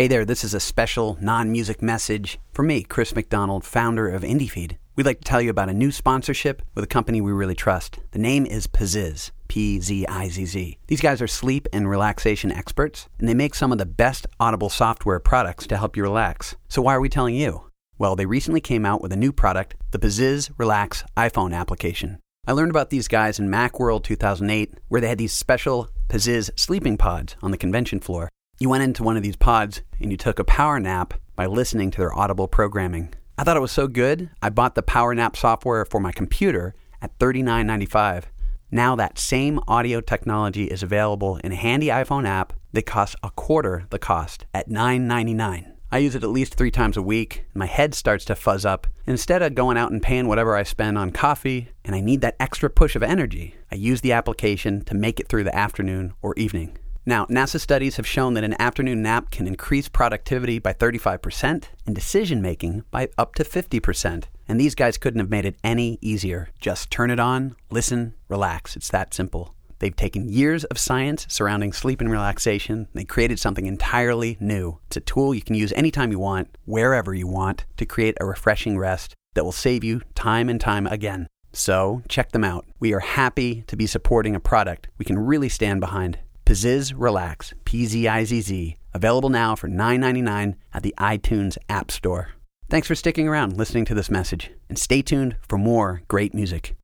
Hey there, this is a special non music message for me, Chris MacDonald, founder of IndieFeed. We'd like to tell you about a new sponsorship with a company we really trust. The name is Pzizz. P Z I Z Z. These guys are sleep and relaxation experts, and they make some of the best audible software products to help you relax. So, why are we telling you? Well, they recently came out with a new product, the Pzizz Relax iPhone application. I learned about these guys in Macworld 2008, where they had these special Pzizz sleeping pods on the convention floor. You went into one of these pods and you took a power nap by listening to their audible programming. I thought it was so good, I bought the power nap software for my computer at $39.95. Now that same audio technology is available in a handy iPhone app that costs a quarter the cost at $9.99. I use it at least three times a week. My head starts to fuzz up. Instead of going out and paying whatever I spend on coffee, and I need that extra push of energy, I use the application to make it through the afternoon or evening. Now, NASA studies have shown that an afternoon nap can increase productivity by 35% and decision making by up to 50%. And these guys couldn't have made it any easier. Just turn it on, listen, relax. It's that simple. They've taken years of science surrounding sleep and relaxation. They created something entirely new. It's a tool you can use anytime you want, wherever you want, to create a refreshing rest that will save you time and time again. So check them out. We are happy to be supporting a product we can really stand behind. Pzizz Relax, P Z I Z Z, available now for $9.99 at the iTunes App Store. Thanks for sticking around listening to this message, and stay tuned for more great music.